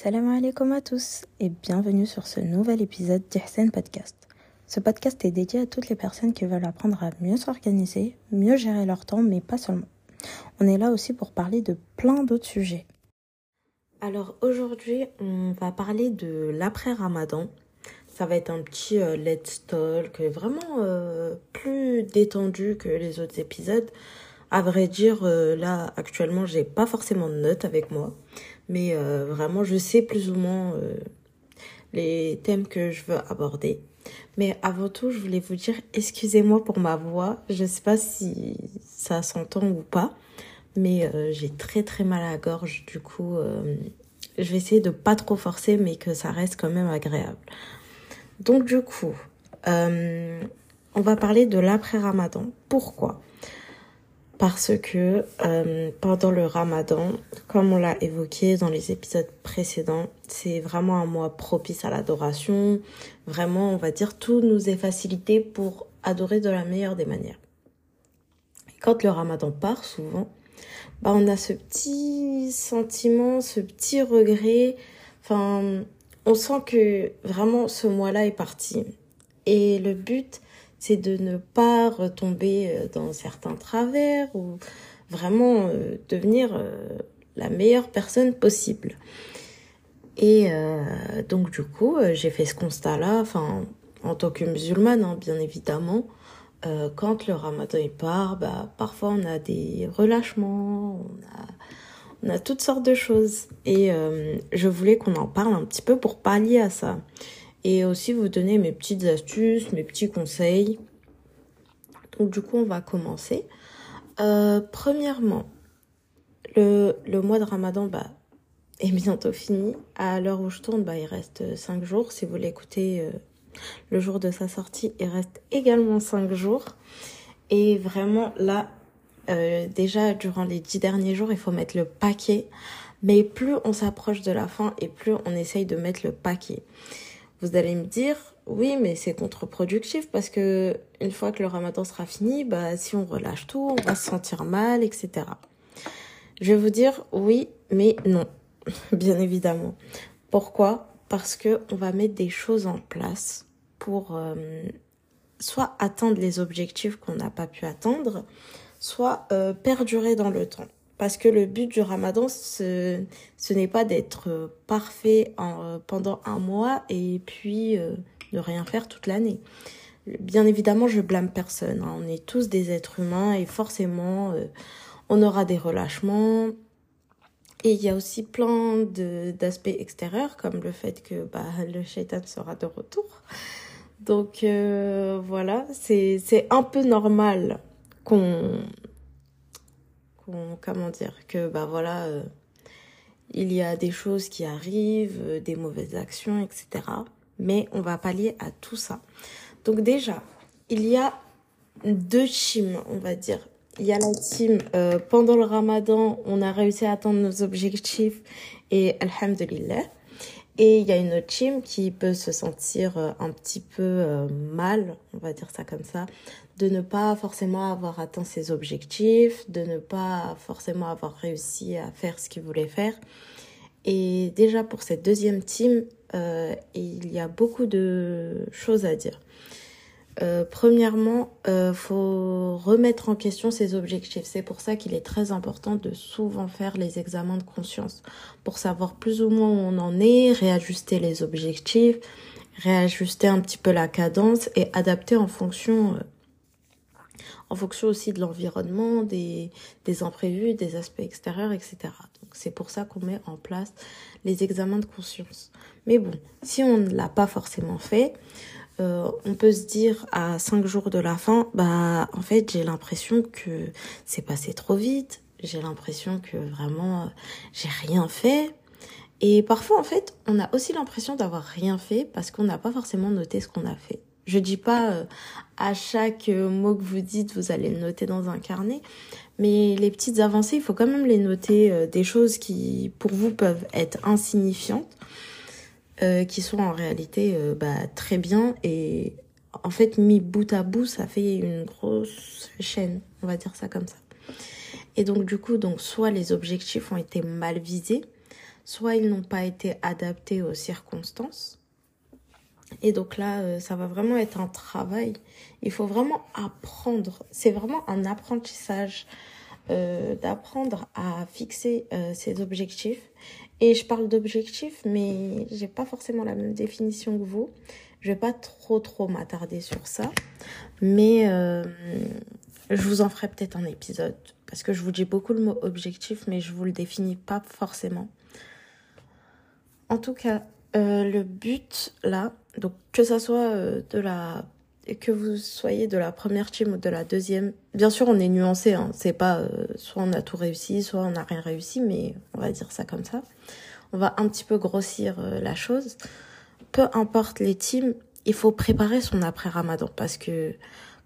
Salam alaikum à tous et bienvenue sur ce nouvel épisode d'Ihsen Podcast. Ce podcast est dédié à toutes les personnes qui veulent apprendre à mieux s'organiser, mieux gérer leur temps, mais pas seulement. On est là aussi pour parler de plein d'autres sujets. Alors aujourd'hui, on va parler de l'après-ramadan. Ça va être un petit euh, let's talk vraiment euh, plus détendu que les autres épisodes. À vrai dire, euh, là actuellement, j'ai pas forcément de notes avec moi, mais euh, vraiment, je sais plus ou moins euh, les thèmes que je veux aborder. Mais avant tout, je voulais vous dire, excusez-moi pour ma voix. Je sais pas si ça s'entend ou pas, mais j'ai très très mal à gorge. Du coup, je vais essayer de pas trop forcer, mais que ça reste quand même agréable. Donc du coup, on va parler de l'après-ramadan. Pourquoi? Parce que euh, pendant le ramadan, comme on l'a évoqué dans les épisodes précédents, c'est vraiment un mois propice à l'adoration. Vraiment, on va dire, tout nous est facilité pour adorer de la meilleure des manières. Quand le ramadan part, souvent, bah, on a ce petit sentiment, ce petit regret. Enfin, on sent que vraiment ce mois-là est parti. Et le but, c'est de ne pas retomber euh, dans certains travers ou vraiment euh, devenir euh, la meilleure personne possible. Et donc du coup, j'ai fait ce constat-là, enfin en tant que musulmane, hein, bien évidemment. quand le ramadan est part, bah, parfois on a des relâchements, on a toutes sortes de choses. Et je voulais qu'on en parle un petit peu pour pallier à ça et aussi vous donner mes petites astuces, mes petits conseils. Donc du coup, on va commencer. Euh, premièrement, le, mois de Ramadan bah, est bientôt fini. À l'heure où je tourne, bah, il reste 5 jours. Si vous l'écoutez euh, le jour de sa sortie, il reste également 5 jours. Et vraiment, là, euh, déjà, durant les 10 derniers jours, il faut mettre le paquet. Mais plus on s'approche de la fin et plus on essaye de mettre le paquet. Vous allez me dire, oui, mais c'est contre-productif parce que une fois que le ramadan sera fini, bah, si on relâche tout, on va se sentir mal, etc. Je vais vous dire oui, mais non, bien évidemment. Pourquoi? Parce que on va mettre des choses en place pour euh, soit atteindre les objectifs qu'on n'a pas pu atteindre, soit euh, perdurer dans le temps. Parce que le but du ramadan, ce, ce n'est pas d'être parfait en, pendant un mois et puis euh, ne rien faire toute l'année. Bien évidemment, je blâme personne. Hein. On est tous des êtres humains et forcément, euh, on aura des relâchements. Et il y a aussi plein d'aspects extérieurs, comme le fait que bah, le shaitan sera de retour. Donc euh, voilà, c'est un peu normal qu'on comment dire que bah voilà euh, il y a des choses qui arrivent euh, des mauvaises actions etc mais on va pallier à tout ça. Donc déjà il y a deux teams on va dire. Il y a la team euh, pendant le ramadan on a réussi à atteindre nos objectifs et alhamdulillah et il y a une autre team qui peut se sentir un petit peu mal, on va dire ça comme ça, de ne pas forcément avoir atteint ses objectifs, de ne pas forcément avoir réussi à faire ce qu'il voulait faire. Et déjà pour cette deuxième team, euh, il y a beaucoup de choses à dire. Euh, premièrement, euh, faut remettre en question ses objectifs. C'est pour ça qu'il est très important de souvent faire les examens de conscience pour savoir plus ou moins où on en est, réajuster les objectifs, réajuster un petit peu la cadence et adapter en fonction euh, en fonction aussi de l'environnement, des, des imprévus, des aspects extérieurs, etc. Donc c'est pour ça qu'on met en place les examens de conscience. Mais bon, si on ne l'a pas forcément fait, euh, on peut se dire à cinq jours de la fin, bah en fait j'ai l'impression que c'est passé trop vite, j'ai l'impression que vraiment euh, j'ai rien fait. Et parfois en fait on a aussi l'impression d'avoir rien fait parce qu'on n'a pas forcément noté ce qu'on a fait. Je dis pas euh, à chaque euh, mot que vous dites, vous allez le noter dans un carnet, mais les petites avancées, il faut quand même les noter, euh, des choses qui pour vous peuvent être insignifiantes, qui sont en réalité bah, très bien et en fait mis bout à bout, ça fait une grosse chaîne, on va dire ça comme ça. Et donc du coup, donc soit les objectifs ont été mal visés, soit ils n'ont pas été adaptés aux circonstances. Et donc là, euh, ça va vraiment être un travail. Il faut vraiment apprendre. C'est vraiment un apprentissage euh, d'apprendre à fixer euh, ses objectifs. Et je parle d'objectifs, mais j'ai pas forcément la même définition que vous. Je vais pas trop trop m'attarder sur ça, mais euh, je vous en ferai peut-être un épisode parce que je vous dis beaucoup le mot objectif, mais je vous le définis pas forcément. En tout cas, le but là, donc que ça soit de la que vous soyez de la première team ou de la deuxième, bien sûr on est nuancé, hein. c'est pas euh, soit on a tout réussi, soit on n'a rien réussi, mais on va dire ça comme ça. On va un petit peu grossir euh, la chose. Peu importe les teams, il faut préparer son après-ramadan parce que,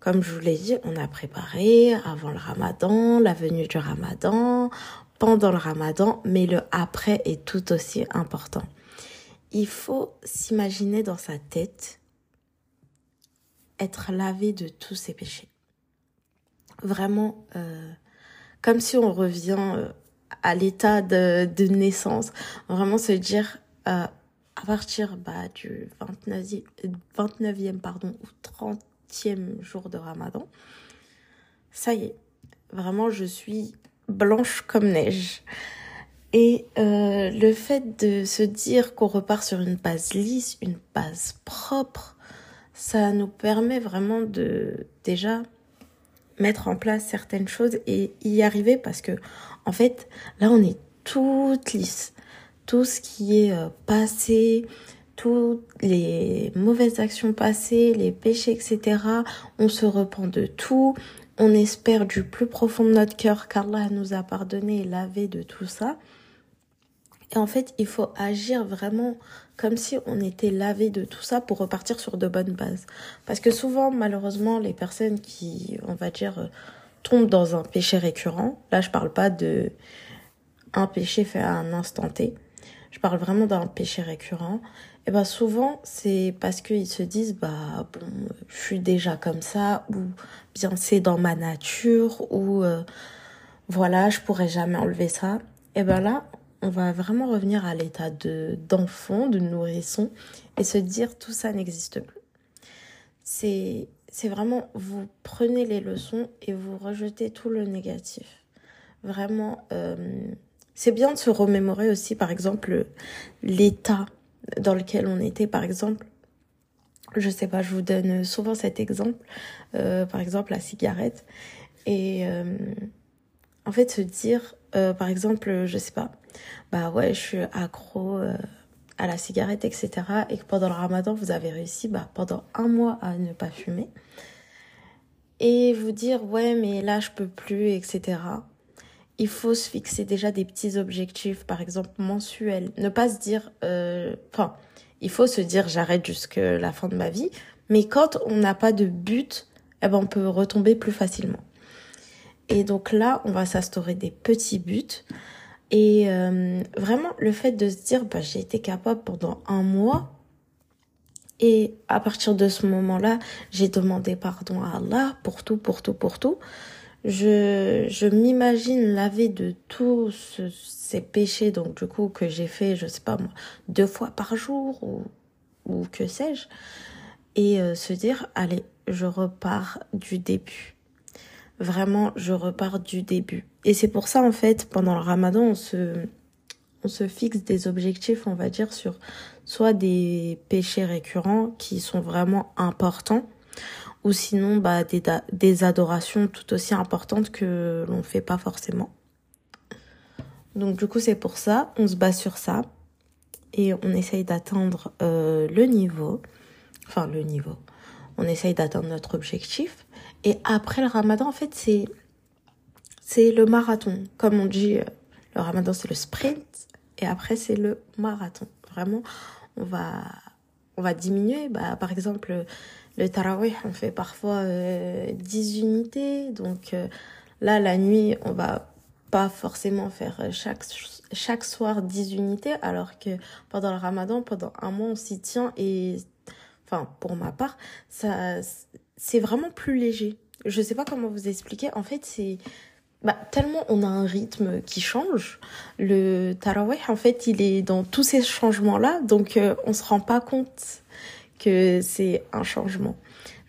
comme je vous l'ai dit, on a préparé avant le ramadan, la venue du ramadan, pendant le ramadan, mais le après est tout aussi important. Il faut s'imaginer dans sa tête être lavé de tous ses péchés. Vraiment, euh, comme si on revient euh, à l'état de, naissance. Vraiment se dire, euh, à partir bah, du 29e, 29e pardon, ou 30e jour de Ramadan, ça y est, vraiment je suis blanche comme neige. Et le fait de se dire qu'on repart sur une base lisse, une base propre, ça nous permet vraiment de déjà mettre en place certaines choses et y arriver parce que en fait là on est toute lisse tout ce qui est euh, passé toutes les mauvaises actions passées les péchés etc on se repent de tout. On espère du plus profond de notre cœur qu'Allah nous a pardonné et lavé de tout ça et en fait, il faut agir vraiment comme si on était lavé de tout ça pour repartir sur de bonnes bases. Parce que souvent, malheureusement, les personnes qui, on va dire, tombent dans un péché récurrent, là, je parle pas de un péché fait à un instant T, je parle vraiment d'un péché récurrent. Et ben souvent, c'est parce qu'ils se disent, bah bon, je suis déjà comme ça, ou bien c'est dans ma nature, ou euh, voilà, je pourrais jamais enlever ça. Et ben là, on va vraiment revenir à l'état de d'enfant, de nourrisson et se dire tout ça n'existe plus. C'est c'est vraiment vous prenez les leçons et vous rejetez tout le négatif. Vraiment, euh, c'est bien de se remémorer aussi, par exemple, l'état dans lequel on était, par exemple. Je sais pas, je vous donne souvent cet exemple, euh, par exemple la cigarette. Et euh, en fait, se dire, par exemple, je sais pas, bah ouais, je suis accro euh, à la cigarette, etc. Et que pendant le ramadan, vous avez réussi bah, pendant un mois à ne pas fumer. Et vous dire, ouais, mais là, je peux plus, etc. Il faut se fixer déjà des petits objectifs, par exemple mensuels. Ne pas se dire, euh, enfin, il faut se dire, j'arrête jusqu'à la fin de ma vie. Mais quand on n'a pas de but, eh ben, on peut retomber plus facilement. Et donc là, on va s'instaurer des petits buts. Et euh, vraiment, le fait de se dire, bah, j'ai été capable pendant un mois. Et à partir de ce moment-là, j'ai demandé pardon à Allah pour tout, pour tout, pour tout. Je, je m'imagine laver de tous ces péchés, donc du coup, que j'ai fait, je sais pas deux fois par jour ou, ou que sais-je. Et euh, se dire, allez, je repars du début vraiment, je repars du début. Et c'est pour ça, en fait, pendant le ramadan, on se, on se fixe des objectifs, on va dire, sur soit des péchés récurrents qui sont vraiment importants, ou sinon bah, des, des adorations tout aussi importantes que l'on fait pas forcément. Donc du coup, c'est pour ça, on se base sur ça, et on essaye d'atteindre euh, le niveau, enfin le niveau, on essaye d'atteindre notre objectif. Et après le ramadan, en fait, c'est, c'est le marathon. Comme on dit, euh, le ramadan, c'est le sprint. Et après, c'est le marathon. Vraiment, on va, on va diminuer. Bah, par exemple, le tarawih, on fait parfois 10 euh, unités. Donc euh, là, la nuit, on va pas forcément faire chaque, chaque soir 10 unités, alors que pendant le ramadan, pendant un mois, on s'y tient et enfin pour ma part, ça c'est vraiment plus léger. Je sais pas comment vous expliquer. En fait, c'est bah, tellement on a un rythme qui change. Le tarawih, en fait, il est dans tous ces changements-là, donc euh, on se rend pas compte que c'est un changement.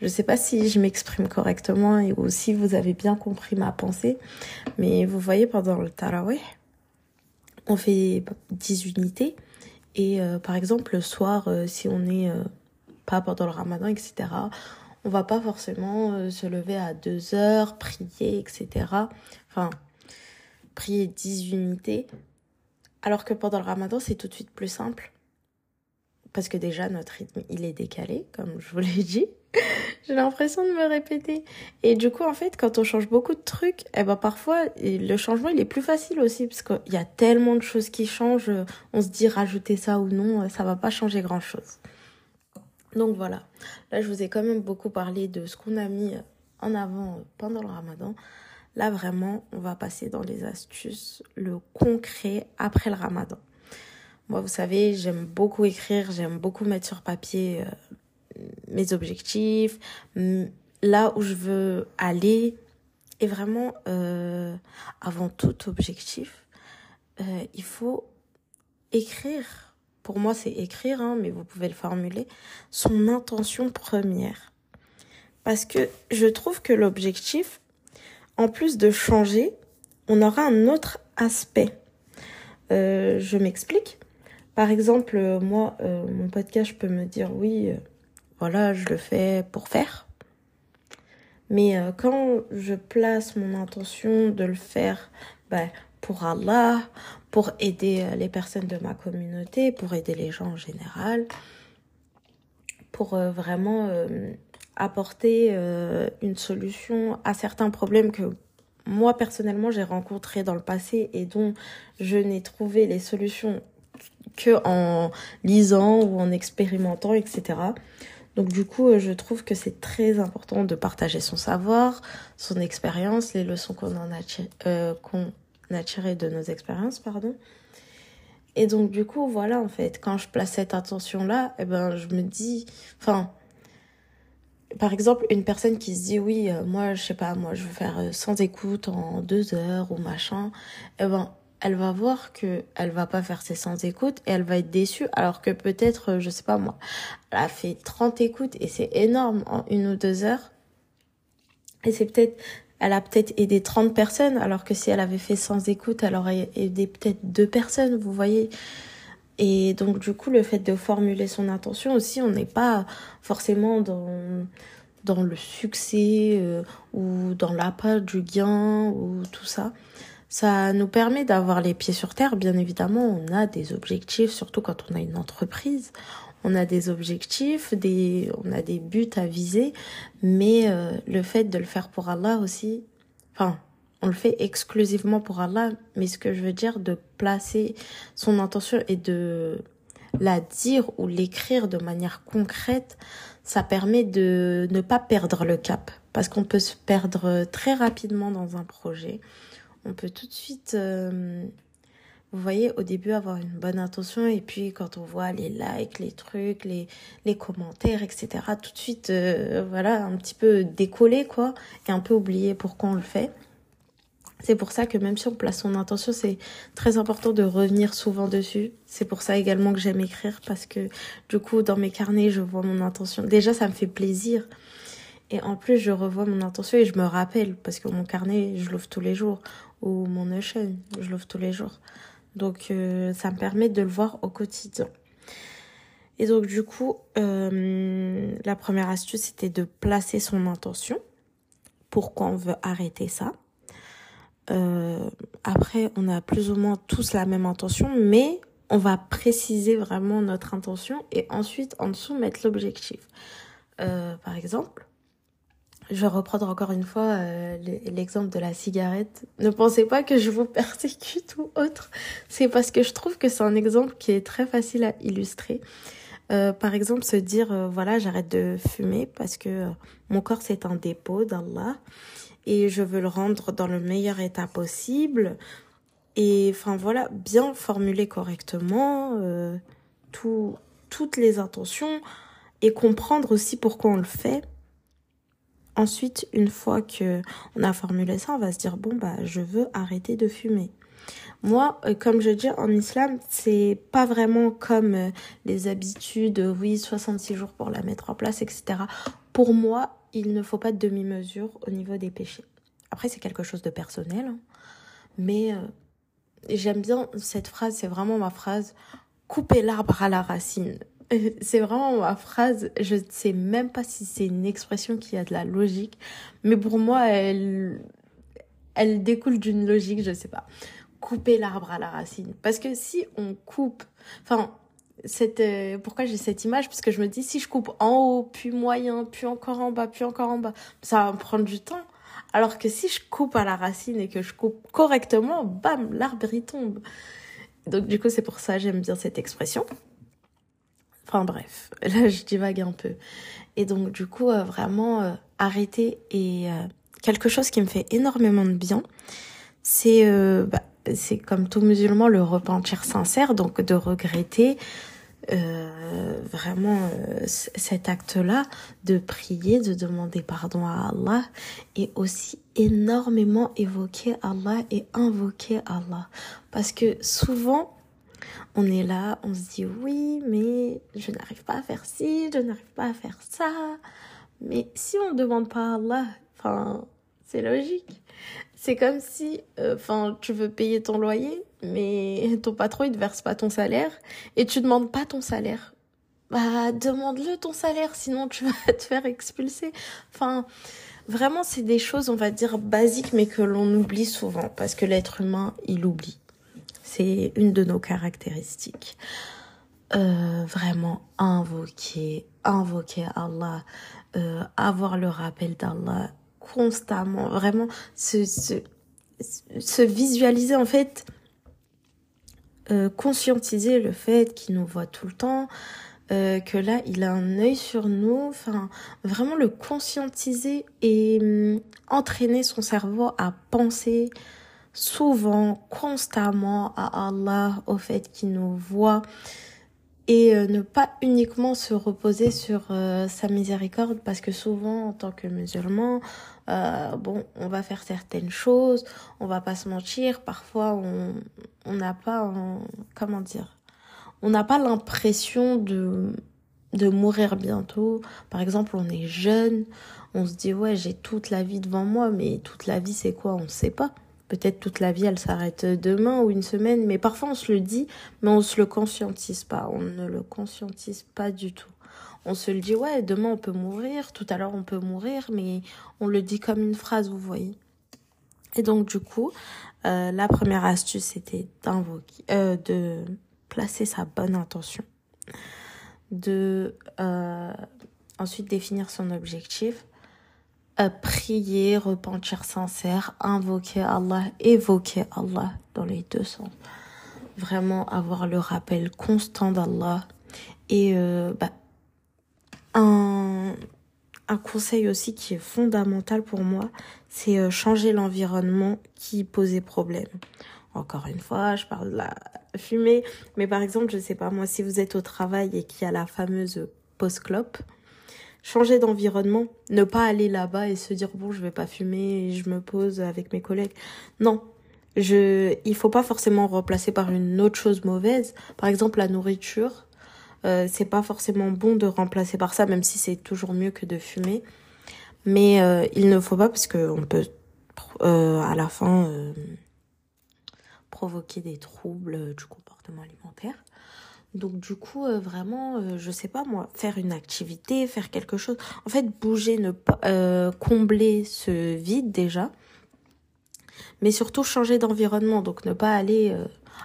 Je sais pas si je m'exprime correctement et ou si vous avez bien compris ma pensée, mais vous voyez, pendant le tarawih, on fait 10 unités et euh, par exemple, le soir, euh, si on est pas pendant le ramadan, etc., on va pas forcément euh, se lever à deux heures, prier, etc. Enfin, prier 10 unités. Alors que pendant le ramadan, c'est tout de suite plus simple. Parce que déjà, notre rythme, il est décalé, comme je vous l'ai dit. J'ai l'impression de me répéter. Et du coup, en fait, quand on change beaucoup de trucs, eh ben, parfois, le changement, il est plus facile aussi, parce qu'il y a tellement de choses qui changent. On se dit, rajouter ça ou non, ça va pas changer grand chose. Donc voilà, là je vous ai quand même beaucoup parlé de ce qu'on a mis en avant pendant le ramadan. Là vraiment, on va passer dans les astuces, le concret après le ramadan. Moi, vous savez, j'aime beaucoup écrire, j'aime beaucoup mettre sur papier euh, mes objectifs, là où je veux aller. Et vraiment, euh, avant tout objectif, euh, il faut écrire pour moi c'est écrire, hein, mais vous pouvez le formuler, son intention première. Parce que je trouve que l'objectif, en plus de changer, on aura un autre aspect. Euh, je m'explique. Par exemple, moi, euh, mon podcast, je peux me dire oui, euh, voilà, je le fais pour faire. Mais quand je place mon intention de le faire ben, pour Allah, pour aider euh, les personnes de ma communauté, pour aider les gens en général, pour euh, vraiment euh, apporter une solution à certains problèmes que moi personnellement j'ai rencontrés dans le passé et dont je n'ai trouvé les solutions que en lisant ou en expérimentant, etc. Donc du coup, je trouve que c'est très important de partager son savoir, son expérience, les leçons qu'on en a qu'on a de nos expériences, pardon. Et donc, du coup, voilà, en fait, quand je place cette attention-là, eh ben, je me dis, enfin, par exemple, une personne qui se dit, oui, euh, moi, je sais pas, moi, je veux faire euh, sans écoute en deux heures ou machin, eh ben, elle va voir que elle va pas faire ses sans écoute et elle va être déçue, alors que peut-être, euh, je sais pas moi, elle a fait 30 écoutes et c'est énorme en une ou deux heures. Et c'est peut-être elle a peut-être aidé 30 personnes, alors que si elle avait fait sans écoute, elle aurait aidé peut-être deux personnes, vous voyez. Et donc, du coup, le fait de formuler son intention aussi, on n'est pas forcément dans, dans le succès euh, ou dans l'appât du gain ou tout ça. Ça nous permet d'avoir les pieds sur terre. Bien évidemment, on a des objectifs, surtout quand on a une entreprise on a des objectifs, des, on a des buts à viser, mais euh, le fait de le faire pour Allah aussi, enfin, on le fait exclusivement pour Allah, mais ce que je veux dire, de placer son intention et de la dire ou l'écrire de manière concrète, ça permet de ne pas perdre le cap. Parce qu'on peut se perdre très rapidement dans un projet. On peut tout de suite euh, vous voyez, au début, avoir une bonne intention, et puis quand on voit les likes, les trucs, les, les commentaires, etc., tout de suite, euh, voilà, un petit peu décoller, quoi, et un peu oublier pourquoi on le fait. C'est pour ça que même si on place son intention, c'est très important de revenir souvent dessus. C'est pour ça également que j'aime écrire, parce que du coup, dans mes carnets, je vois mon intention. Déjà, ça me fait plaisir. Et en plus, je revois mon intention et je me rappelle, parce que mon carnet, je l'ouvre tous les jours. Ou mon Notion, je l'ouvre tous les jours. Donc euh, ça me permet de le voir au quotidien. Et donc du coup, euh, la première astuce, c'était de placer son intention. Pourquoi on veut arrêter ça? Euh, Après, on a plus ou moins tous la même intention, mais on va préciser vraiment notre intention et ensuite en dessous mettre l'objectif. par exemple, je vais reprendre encore une fois euh, l'exemple de la cigarette. Ne pensez pas que je vous persécute ou autre. C'est parce que je trouve que c'est un exemple qui est très facile à illustrer. Euh, par exemple, se dire, euh, voilà, j'arrête de fumer parce que mon corps c'est un dépôt d'Allah et je veux le rendre dans le meilleur état possible. Et enfin voilà, bien formuler correctement tout, toutes les intentions et comprendre aussi pourquoi on le fait ensuite, une fois que on a formulé ça, on va se dire bon bah je veux arrêter de fumer. Moi, euh, comme je dis en islam, c'est pas vraiment comme euh, les habitudes, oui, 66 jours pour la mettre en place, etc. Pour moi, il ne faut pas de demi-mesure au niveau des péchés. Après, c'est quelque chose de personnel, hein. mais euh, j'aime bien cette phrase, c'est vraiment ma phrase, couper l'arbre à la racine. C'est vraiment ma phrase, je ne sais même pas si c'est une expression qui a de la logique, mais pour moi, elle, elle découle d'une logique, je sais pas couper l'arbre à la racine. Parce que si on coupe, enfin, euh, pourquoi j'ai cette image? Parce que je me dis, si je coupe en haut, puis moyen, puis encore en bas, puis encore en bas, ça va me prendre du temps. Alors que si je coupe à la racine et que je coupe correctement, bam, l'arbre y tombe. Donc du coup, c'est pour ça j'aime bien cette expression. Enfin bref, là je divague un peu. Et donc du coup, euh, vraiment euh, arrêter et quelque chose qui me fait énormément de bien, c'est bah, c'est comme tout musulman le repentir sincère, donc de regretter euh, vraiment euh, cet acte-là, de prier, de demander pardon à Allah et aussi énormément évoquer Allah et invoquer Allah. Parce que souvent, on est là, on se dit oui, mais je n'arrive pas à faire ci, je n'arrive pas à faire ça. Mais si on ne demande pas à Allah, enfin, c'est logique. C'est comme si, euh, enfin, tu veux payer ton loyer, mais ton patron, il te verse pas ton salaire et tu demandes pas ton salaire. Bah, demande-le ton salaire, sinon tu vas te faire expulser. Enfin, vraiment, c'est des choses, on va dire, basiques, mais que l'on oublie souvent parce que l'être humain, il oublie. C'est une de nos caractéristiques. Euh, vraiment invoquer, invoquer Allah, euh, avoir le rappel d'Allah, constamment, vraiment se, se, se visualiser en fait, euh, conscientiser le fait qu'il nous voit tout le temps, que là il a un œil sur nous, enfin vraiment le conscientiser et hum, entraîner son cerveau à penser souvent, constamment à Allah, au fait qu'il nous voit et euh, ne pas uniquement se reposer sur euh, sa miséricorde parce que souvent en tant que musulman euh, bon on va faire certaines choses on va pas se mentir parfois on on n'a pas comment dire on n'a pas l'impression de de mourir bientôt. Par exemple on est jeune on se dit ouais j'ai toute la vie devant moi mais toute la vie c'est quoi? On ne sait pas peut-être toute la vie elle s'arrête demain ou une semaine, mais parfois on se le dit, mais on se le conscientise pas, on ne le conscientise pas du tout. On se le dit, ouais, demain on peut mourir, tout à l'heure on peut mourir, mais on le dit comme une phrase, vous voyez. Et donc du coup, euh, la première astuce c'était d'invoquer, euh, de placer sa bonne intention, de euh, ensuite définir son objectif, prier, repentir sincère, invoquer Allah, évoquer Allah dans les deux sens. Vraiment avoir le rappel constant d'Allah. Et euh, bah, un, un conseil aussi qui est fondamental pour moi, c'est euh, changer l'environnement qui posait problème. Encore une fois, je parle de la fumée, mais par exemple, je sais pas moi, si vous êtes au travail et qu'il y a la fameuse post-clope, changer d'environnement, ne pas aller là-bas et se dire bon, je vais pas fumer et je me pose avec mes collègues. Non. Je il faut pas forcément remplacer par une autre chose mauvaise, par exemple la nourriture. Euh, c'est pas forcément bon de remplacer par ça même si c'est toujours mieux que de fumer. Mais euh, il ne faut pas parce que on peut euh, à la fin euh, provoquer des troubles du comportement alimentaire. Donc du coup, euh, vraiment, euh, je sais pas moi, faire une activité, faire quelque chose. En fait, bouger, ne pas euh, combler ce vide déjà, mais surtout changer d'environnement. Donc ne pas aller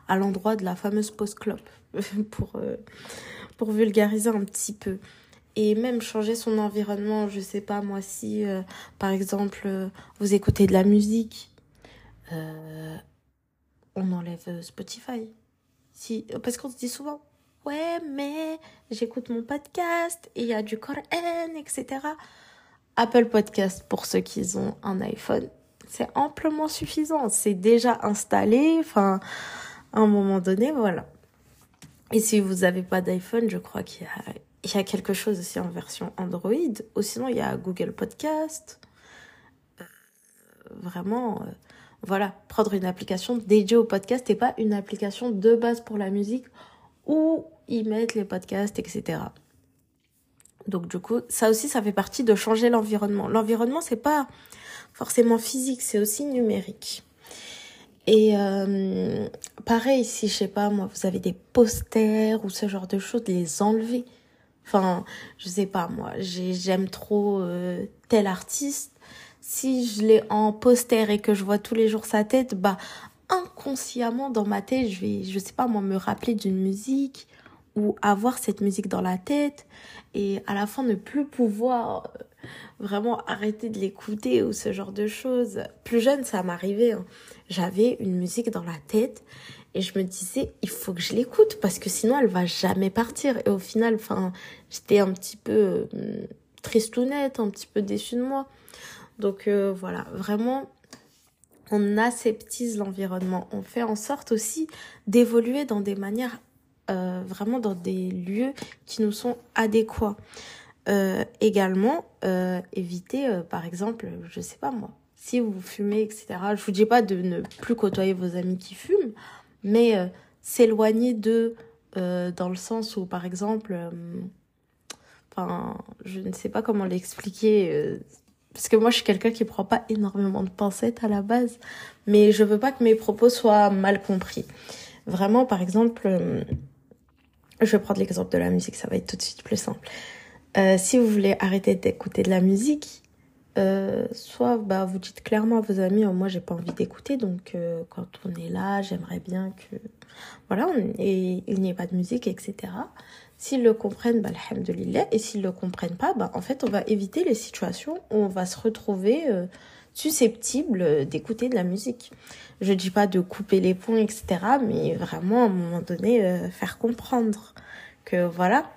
à l'endroit de la fameuse pause clope pour pour vulgariser un petit peu. Et même changer son environnement, je sais pas moi si par exemple vous écoutez de la musique, on enlève Spotify. Si parce qu'on se dit souvent ouais, mais j'écoute mon podcast et il y a du Coran, etc. Apple Podcast pour ceux qui ont un iPhone, c'est amplement suffisant. C'est déjà installé. Enfin, à un moment donné, voilà. Et si vous n'avez pas d'iPhone, je crois qu'il y a, quelque chose aussi en version Android. Ou sinon, il y a Google Podcast. vraiment, voilà, prendre une application dédiée au podcast et pas une application de base pour la musique où ils mettent les podcasts, etc. Donc du coup, ça aussi, ça fait partie de changer l'environnement. L'environnement, c'est pas forcément physique, c'est aussi numérique. Et euh, pareil, si je sais pas, moi, vous avez des posters ou ce genre de choses, les enlever. Enfin, je sais pas, moi, j'aime trop euh, tel artiste. Si je l'ai en poster et que je vois tous les jours sa tête, bah inconsciemment dans ma tête, je vais, je sais pas, moi, me rappeler d'une musique ou avoir cette musique dans la tête et à la fin ne plus pouvoir euh, vraiment arrêter de l'écouter ou ce genre de choses. Plus jeune, ça m'arrivait. Hein. J'avais une musique dans la tête et je me disais, il faut que je l'écoute parce que sinon elle va jamais partir. Et au final, enfin, j'étais un petit peu euh, triste ou nette, un petit peu déçue de moi. Donc euh, voilà, vraiment, on aseptise l'environnement. On fait en sorte aussi d'évoluer dans des manières, euh, vraiment dans des lieux qui nous sont adéquats. Euh, également, euh, éviter, par exemple, je sais pas moi, si vous fumez, etc. Je vous dis pas de ne plus côtoyer vos amis qui fument, mais s'éloigner d'eux dans le sens où, par exemple, enfin, je ne sais pas comment l'expliquer. Parce que moi, je suis quelqu'un qui prend pas énormément de pincettes à la base, mais je veux pas que mes propos soient mal compris. Vraiment, par exemple, je vais prendre l'exemple de la musique, ça va être tout de suite plus simple. Euh, si vous voulez arrêter d'écouter de la musique, euh, soit bah, vous dites clairement à vos amis, oh, moi j'ai pas envie d'écouter, donc euh, quand on est là, j'aimerais bien que voilà, et il n'y ait pas de musique, etc. S'ils le comprennent, bah, alhamdoulilah, et s'ils le comprennent pas, bah, en fait, on va éviter les situations où on va se retrouver susceptible d'écouter de la musique. Je dis pas de couper les ponts, etc., mais vraiment à un moment donné, faire comprendre que voilà,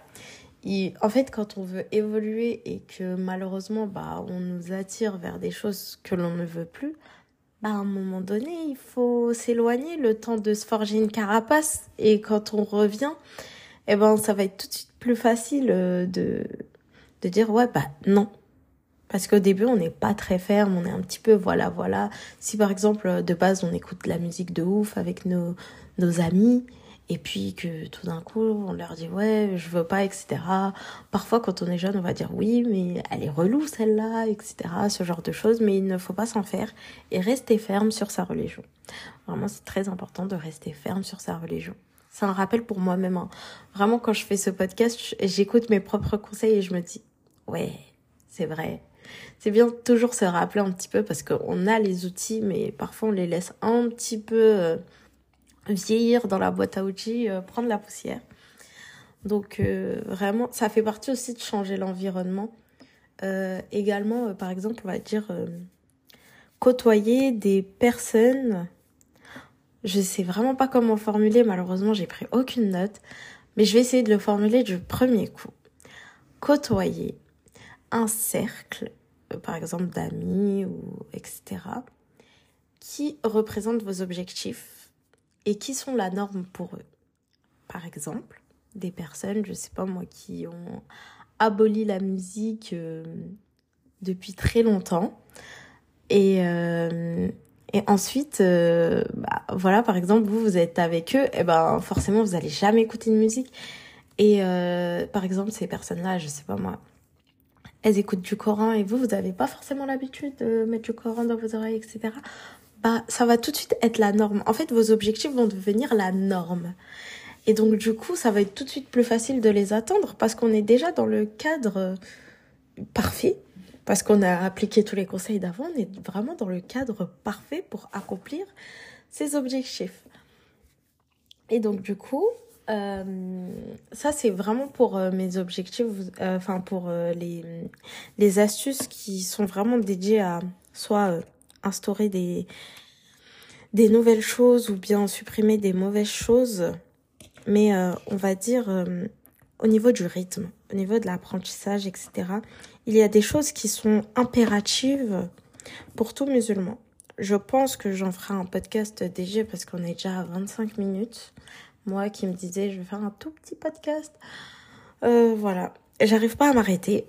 en fait, quand on veut évoluer et que malheureusement, bah, on nous attire vers des choses que l'on ne veut plus, bah, à un moment donné, il faut s'éloigner le temps de se forger une carapace. Et quand on revient, eh ben, ça va être tout de suite plus facile euh, de, de dire, ouais, bah, non. Parce qu'au début, on n'est pas très ferme, on est un petit peu, voilà, voilà. Si par exemple, de base, on écoute de la musique de ouf avec nos, nos amis, et puis que tout d'un coup on leur dit ouais je veux pas etc parfois quand on est jeune on va dire oui mais elle est relou celle-là etc ce genre de choses mais il ne faut pas s'en faire et rester ferme sur sa religion vraiment c'est très important de rester ferme sur sa religion c'est un rappel pour moi-même hein. vraiment quand je fais ce podcast j'écoute mes propres conseils et je me dis ouais c'est vrai c'est bien toujours se rappeler un petit peu parce qu'on a les outils mais parfois on les laisse un petit peu euh, vieillir dans la boîte à outils, euh, prendre la poussière. Donc euh, vraiment, ça fait partie aussi de changer l'environnement. Euh, également, par exemple, on va dire côtoyer des personnes. Je sais vraiment pas comment formuler, malheureusement, j'ai pris aucune note, mais je vais essayer de le formuler du premier coup. Côtoyer un cercle, par exemple d'amis ou etc., qui représente vos objectifs et qui sont la norme pour eux. Par exemple, des personnes, je sais pas moi, qui ont aboli la musique euh, depuis très longtemps. Et, euh, et ensuite, euh, bah, voilà, par exemple, vous, vous êtes avec eux, et ben forcément, vous allez jamais écouter de musique. Et par exemple, ces personnes-là, je sais pas moi, elles écoutent du Coran et vous, vous n'avez pas forcément l'habitude de mettre du Coran dans vos oreilles, etc bah, ça va tout de suite être la norme. En fait, vos objectifs vont devenir la norme. Et donc, du coup, ça va être tout de suite plus facile de les atteindre parce qu'on est déjà dans le cadre euh, parfait, parce qu'on a appliqué tous les conseils d'avant, on est vraiment dans le cadre parfait pour accomplir ces objectifs. Et donc, du coup, euh, ça, c'est vraiment pour euh, mes objectifs, enfin, pour les, les astuces qui sont vraiment dédiées à soit instaurer des, des nouvelles choses ou bien supprimer des mauvaises choses. Mais euh, on va dire euh, au niveau du rythme, au niveau de l'apprentissage, etc. Il y a des choses qui sont impératives pour tout musulman. Je pense que j'en ferai un podcast déjà parce qu'on est déjà à 25 minutes. Moi qui me disais je vais faire un tout petit podcast. Euh, voilà. J'arrive pas à m'arrêter.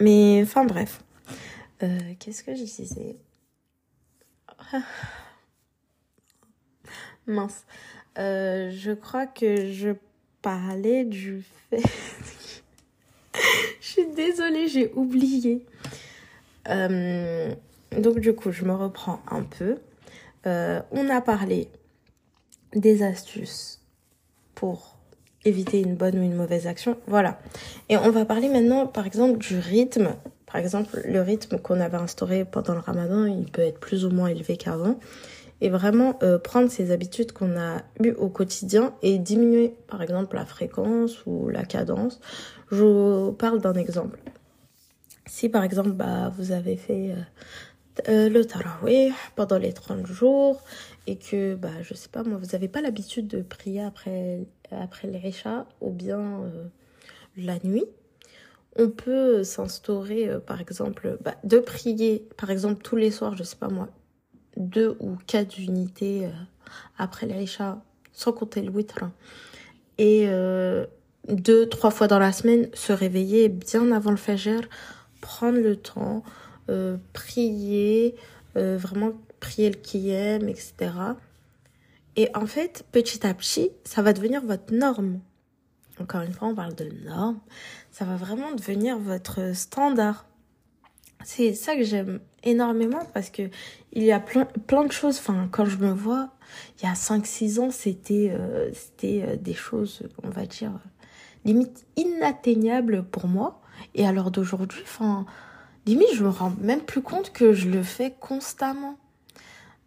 Mais enfin bref. Qu'est-ce que je disais? Mince. Euh, je crois que je parlais du fait... je suis désolée, j'ai oublié. Euh, donc du coup, je me reprends un peu. Euh, on a parlé des astuces pour éviter une bonne ou une mauvaise action. Voilà. Et on va parler maintenant, par exemple, du rythme. Par exemple, le rythme qu'on avait instauré pendant le ramadan, il peut être plus ou moins élevé qu'avant. Et vraiment euh, prendre ces habitudes qu'on a eues au quotidien et diminuer, par exemple, la fréquence ou la cadence. Je vous parle d'un exemple. Si, par exemple, bah, vous avez fait... Euh, euh, le tarawih pendant les 30 jours et que, bah, je sais pas, moi, vous n'avez pas l'habitude de prier après, après l'Isha ou bien la nuit, on peut s'instaurer, par exemple, bah, de prier, par exemple, tous les soirs, je sais pas moi, deux ou quatre unités après l'Isha, sans compter le witr. Et deux, trois fois dans la semaine, se réveiller bien avant le fajr, prendre le temps, euh, prier, euh, vraiment prier le qui etc. Et en fait, petit à petit, ça va devenir votre norme. Encore une fois, on parle de norme. Ça va vraiment devenir votre standard. C'est ça que j'aime énormément parce que il y a plein, plein de choses. Enfin, quand je me vois, il y a 5-6 ans, c'était euh, c'était des choses, on va dire, limite inatteignables pour moi. Et alors d'aujourd'hui, enfin, limite, je me rends même plus compte que je le fais constamment.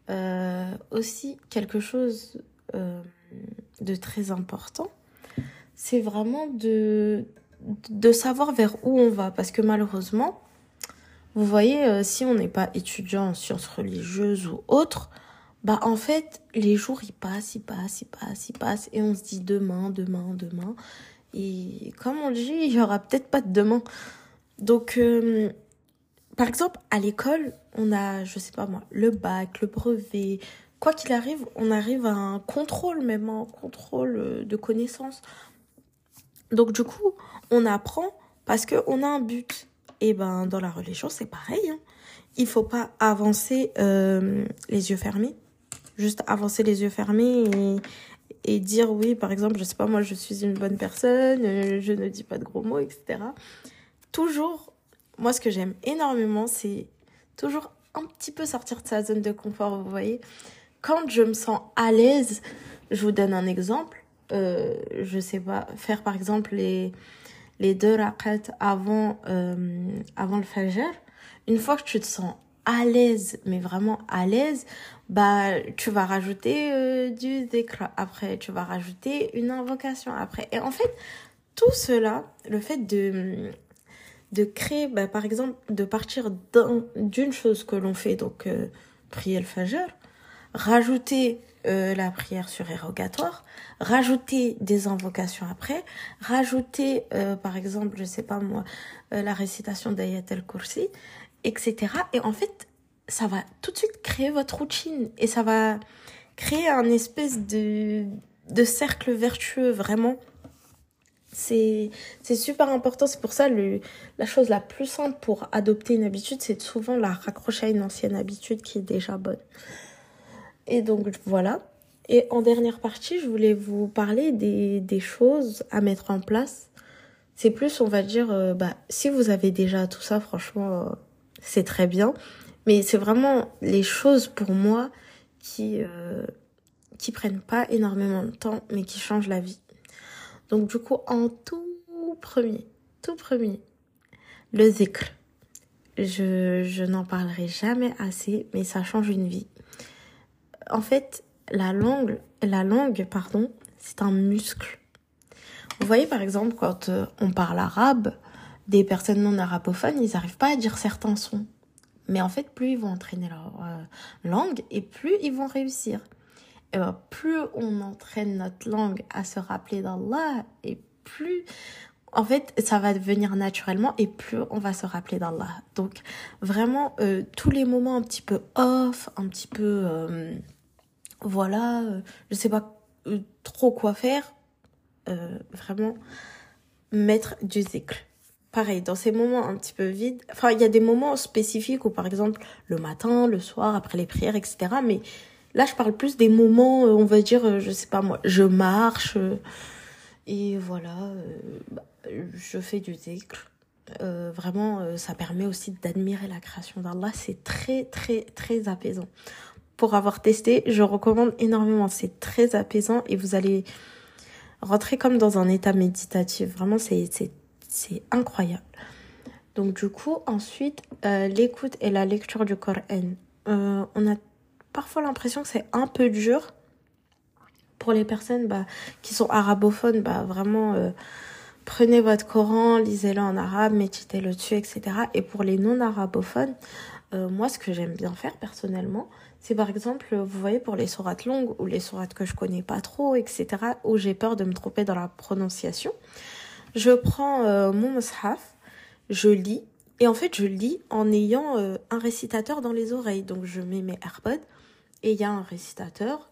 Euh, aussi, quelque chose euh, de très important, c'est vraiment de, de savoir vers où on va. Parce que malheureusement, vous voyez, euh, si on n'est pas étudiant en sciences religieuses ou autres, bah en fait, les jours, ils passent, ils passent, ils passent, ils passent, et on se dit demain, demain, demain. Et comme on dit, il y aura peut-être pas de demain. Donc, par exemple, à l'école, on a, je sais pas moi, le bac, le brevet. Quoi qu'il arrive, on arrive à un contrôle même, un contrôle euh, de connaissances. Donc du coup, on apprend parce qu'on a un but. Et ben dans la religion, c'est pareil. Hein. Il faut pas avancer euh, les yeux fermés. Juste avancer les yeux fermés et, et dire oui, par exemple, je sais pas moi, je suis une bonne personne, euh, je ne dis pas de gros mots, etc. Toujours moi, ce que j'aime énormément, c'est toujours un petit peu sortir de sa zone de confort, vous voyez. Quand je me sens à l'aise, je vous donne un exemple. Euh, je sais pas, faire par exemple les, les deux raquettes avant, euh, avant le fajr. Une fois que tu te sens à l'aise, mais vraiment à l'aise, bah, tu vas rajouter euh, du décret. Après, tu vas rajouter une invocation après. Et en fait, tout cela, le fait de de créer, bah, par exemple, de partir d'une chose que l'on fait, donc euh, prier le fajr, rajouter euh, la prière surérogatoire, rajouter des invocations après, rajouter, euh, par exemple, je sais pas moi, la récitation d'Ayat al-Kursi, etc. Et en fait, ça va tout de suite créer votre routine et ça va créer un espèce de, de cercle vertueux vraiment c'est super important. C'est pour ça le, la chose la plus simple pour adopter une habitude, c'est souvent la raccrocher à une ancienne habitude qui est déjà bonne. Et donc voilà. Et en dernière partie, je voulais vous parler des, des choses à mettre en place. C'est plus, on va dire, euh, bah, si vous avez déjà tout ça, franchement, euh, c'est très bien. Mais c'est vraiment les choses pour moi qui, euh, qui prennent pas énormément de temps, mais qui changent la vie. Donc du coup, en tout premier, tout premier, le zikr. Je, je n'en parlerai jamais assez, mais ça change une vie. En fait, la langue, la langue, pardon, c'est un muscle. Vous voyez par exemple quand euh, on parle arabe, des personnes non arabophones, ils n'arrivent pas à dire certains sons. Mais en fait, plus ils vont entraîner leur euh, langue et plus ils vont réussir. Euh, plus on entraîne notre langue à se rappeler d'Allah, et plus, en fait, ça va devenir naturellement, et plus on va se rappeler d'Allah. Donc, vraiment, euh, tous les moments un petit peu off, un petit peu, voilà, je sais pas trop quoi faire, vraiment, mettre du zikr. pareil, dans ces moments un petit peu vides, enfin, il y a des moments spécifiques où, par exemple, le matin, le soir, après les prières, etc. Mais là, je parle plus des moments, on va dire, je sais pas moi, je marche, et voilà, bah, je fais du zikr. Euh, vraiment, euh, ça permet aussi d'admirer la création d'Allah. C'est très, très, très apaisant. Pour avoir testé, je recommande énormément. C'est très apaisant et vous allez rentrer comme dans un état méditatif. Vraiment, c'est, incroyable. Donc, du coup, ensuite, euh, l'écoute et la lecture du Coran. on a parfois l'impression que c'est un peu dur pour les personnes bah, qui sont arabophones. Bah, vraiment prenez votre Coran, lisez-le en arabe, méditez-le dessus, etc. Et pour les non-arabophones, euh, moi, ce que j'aime bien faire personnellement, c'est par exemple, vous voyez, pour les sourates longues ou les sourates que je connais pas trop, etc., où j'ai peur de me tromper dans la prononciation, je prends euh, mon mushaf, je lis, et en fait, je lis en ayant euh, un récitateur dans les oreilles. Donc, je mets mes AirPods, et il y a un récitateur,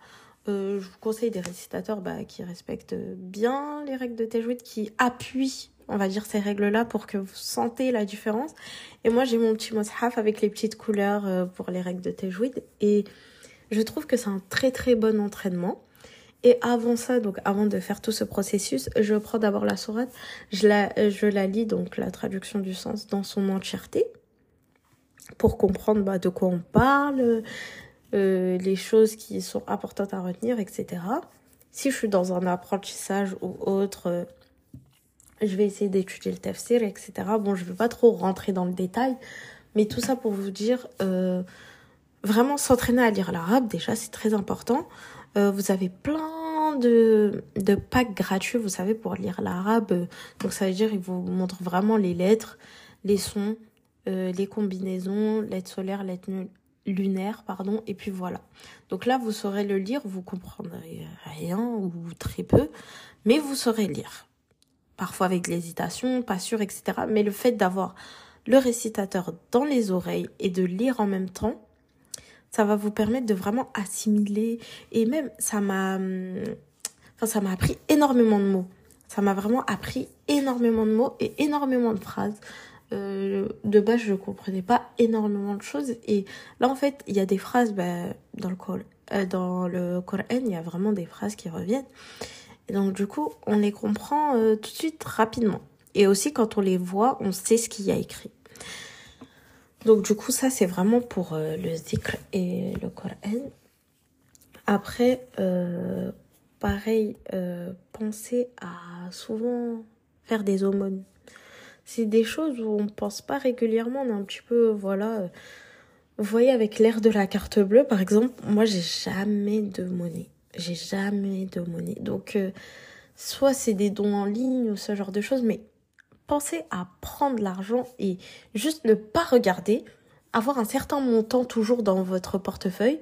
euh, je vous conseille des récitateurs bah, qui respectent bien les règles de Tajwid, qui appuient, on va dire, ces règles-là pour que vous sentez la différence. Et moi, j'ai mon petit mushaf avec les petites couleurs euh, pour les règles de Tajwid. Et je trouve que c'est un très très bon entraînement. Et avant ça, donc avant de faire tout ce processus, je prends d'abord la sourate, je la, je la lis, donc la traduction du sens dans son entièreté, pour comprendre bah, de quoi on parle, euh, les choses qui sont importantes à retenir, etc. Si je suis dans un apprentissage ou autre, euh, je vais essayer d'étudier le tafsir, etc. Bon, je ne vais pas trop rentrer dans le détail, mais tout ça pour vous dire, euh, vraiment s'entraîner à lire l'arabe, déjà, c'est très important. vous avez plein de, de packs gratuits, vous savez, pour lire l'arabe. Donc, ça veut dire, ils vous montrent vraiment les lettres, les sons, les combinaisons, lettres solaires, lettres nulles, lunaire, pardon, et puis voilà. Donc là, vous saurez le lire, vous comprendrez rien ou très peu, mais vous saurez lire. Parfois avec l'hésitation, pas sûr, etc. Mais le fait d'avoir le récitateur dans les oreilles et de lire en même temps, ça va vous permettre de vraiment assimiler et même ça m'a enfin ça m'a appris énormément de mots. Ça m'a vraiment appris énormément de mots et énormément de phrases. Euh, de base, je comprenais pas énormément de choses. Et là, en fait, il y a des phrases bah, dans le euh, dans le Coran, il y a vraiment des phrases qui reviennent. Et donc, du coup, on les comprend euh, tout de suite rapidement. Et aussi, quand on les voit, on sait ce qu'il y a écrit. Donc, du coup, ça, c'est vraiment pour le zikr et le Coran. Après, pareil, pensez à souvent faire des aumônes c'est des choses où on pense pas régulièrement, on est un petit peu, voilà. Euh, vous voyez, avec l'air de la carte bleue, par exemple, moi, j'ai jamais de monnaie. J'ai jamais de monnaie. Donc, euh, soit c'est des dons en ligne ou ce genre de choses, mais pensez à prendre l'argent et juste ne pas regarder, avoir un certain montant toujours dans votre portefeuille,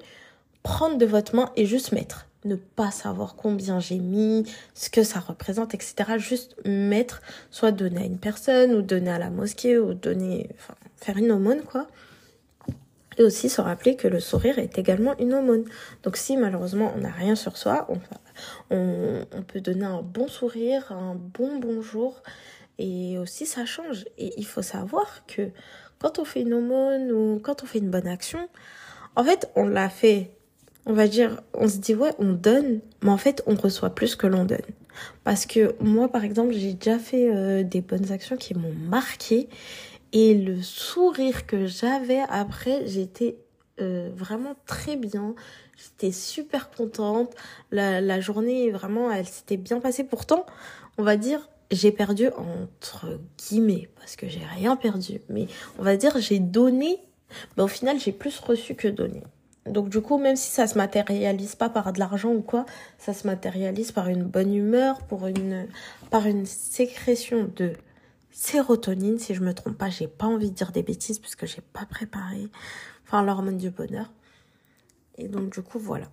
prendre de votre main et juste mettre ne pas savoir combien j'ai mis, ce que ça représente, etc. Juste mettre, soit donner à une personne, ou donner à la mosquée, ou donner, enfin, faire une aumône, quoi. Aussi se rappeler que le sourire est également une aumône. Donc si malheureusement on n'a rien sur soi, on, peut donner un bon sourire, un bon bonjour. Et aussi ça change. Et il faut savoir que quand on fait une aumône ou quand on fait une bonne action, en fait on l'a fait on va dire, on se dit ouais, on donne, mais en fait, on reçoit plus que l'on donne. Parce que moi, par exemple, j'ai déjà fait euh, des bonnes actions qui m'ont marqué et le sourire que j'avais après, j'étais euh, vraiment très bien. J'étais super contente. La, journée, vraiment, elle s'était bien passée. Pourtant, on va dire, j'ai perdu entre guillemets, parce que j'ai rien perdu. Mais on va dire, j'ai donné, mais au final, j'ai plus reçu que donné. Donc du coup, même si ça se matérialise pas par de l'argent ou quoi, ça se matérialise par une bonne humeur, pour une, par une sécrétion de sérotonine, si je me trompe pas, j'ai pas envie de dire des bêtises puisque j'ai pas préparé, enfin l'hormone du bonheur. Et donc du coup, voilà.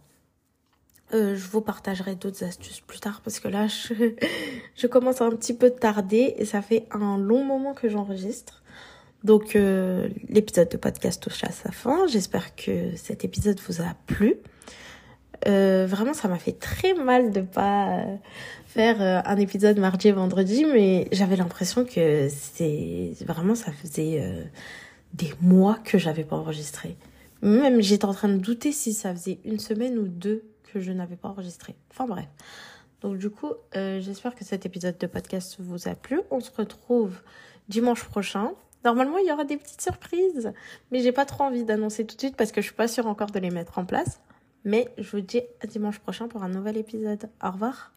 Euh, je vous partagerai d'autres astuces plus tard parce que là, je, commence un petit peu tarder et ça fait un long moment que j'enregistre. Donc euh, l'épisode de podcast touche à sa fin. J'espère que cet épisode vous a plu. Euh, vraiment, ça m'a fait très mal de pas faire un épisode mardi et vendredi, mais j'avais l'impression que c'est vraiment ça faisait des mois que j'avais pas enregistré. Même j'étais en train de douter si ça faisait une semaine ou deux que je n'avais pas enregistré. Enfin bref. Donc du coup, euh, j'espère que cet épisode de podcast vous a plu. On se retrouve dimanche prochain. Normalement, il y aura des petites surprises, mais j'ai pas trop envie d'annoncer tout de suite parce que je suis pas sûre encore de les mettre en place. Mais je vous dis à dimanche prochain pour un nouvel épisode. Au revoir.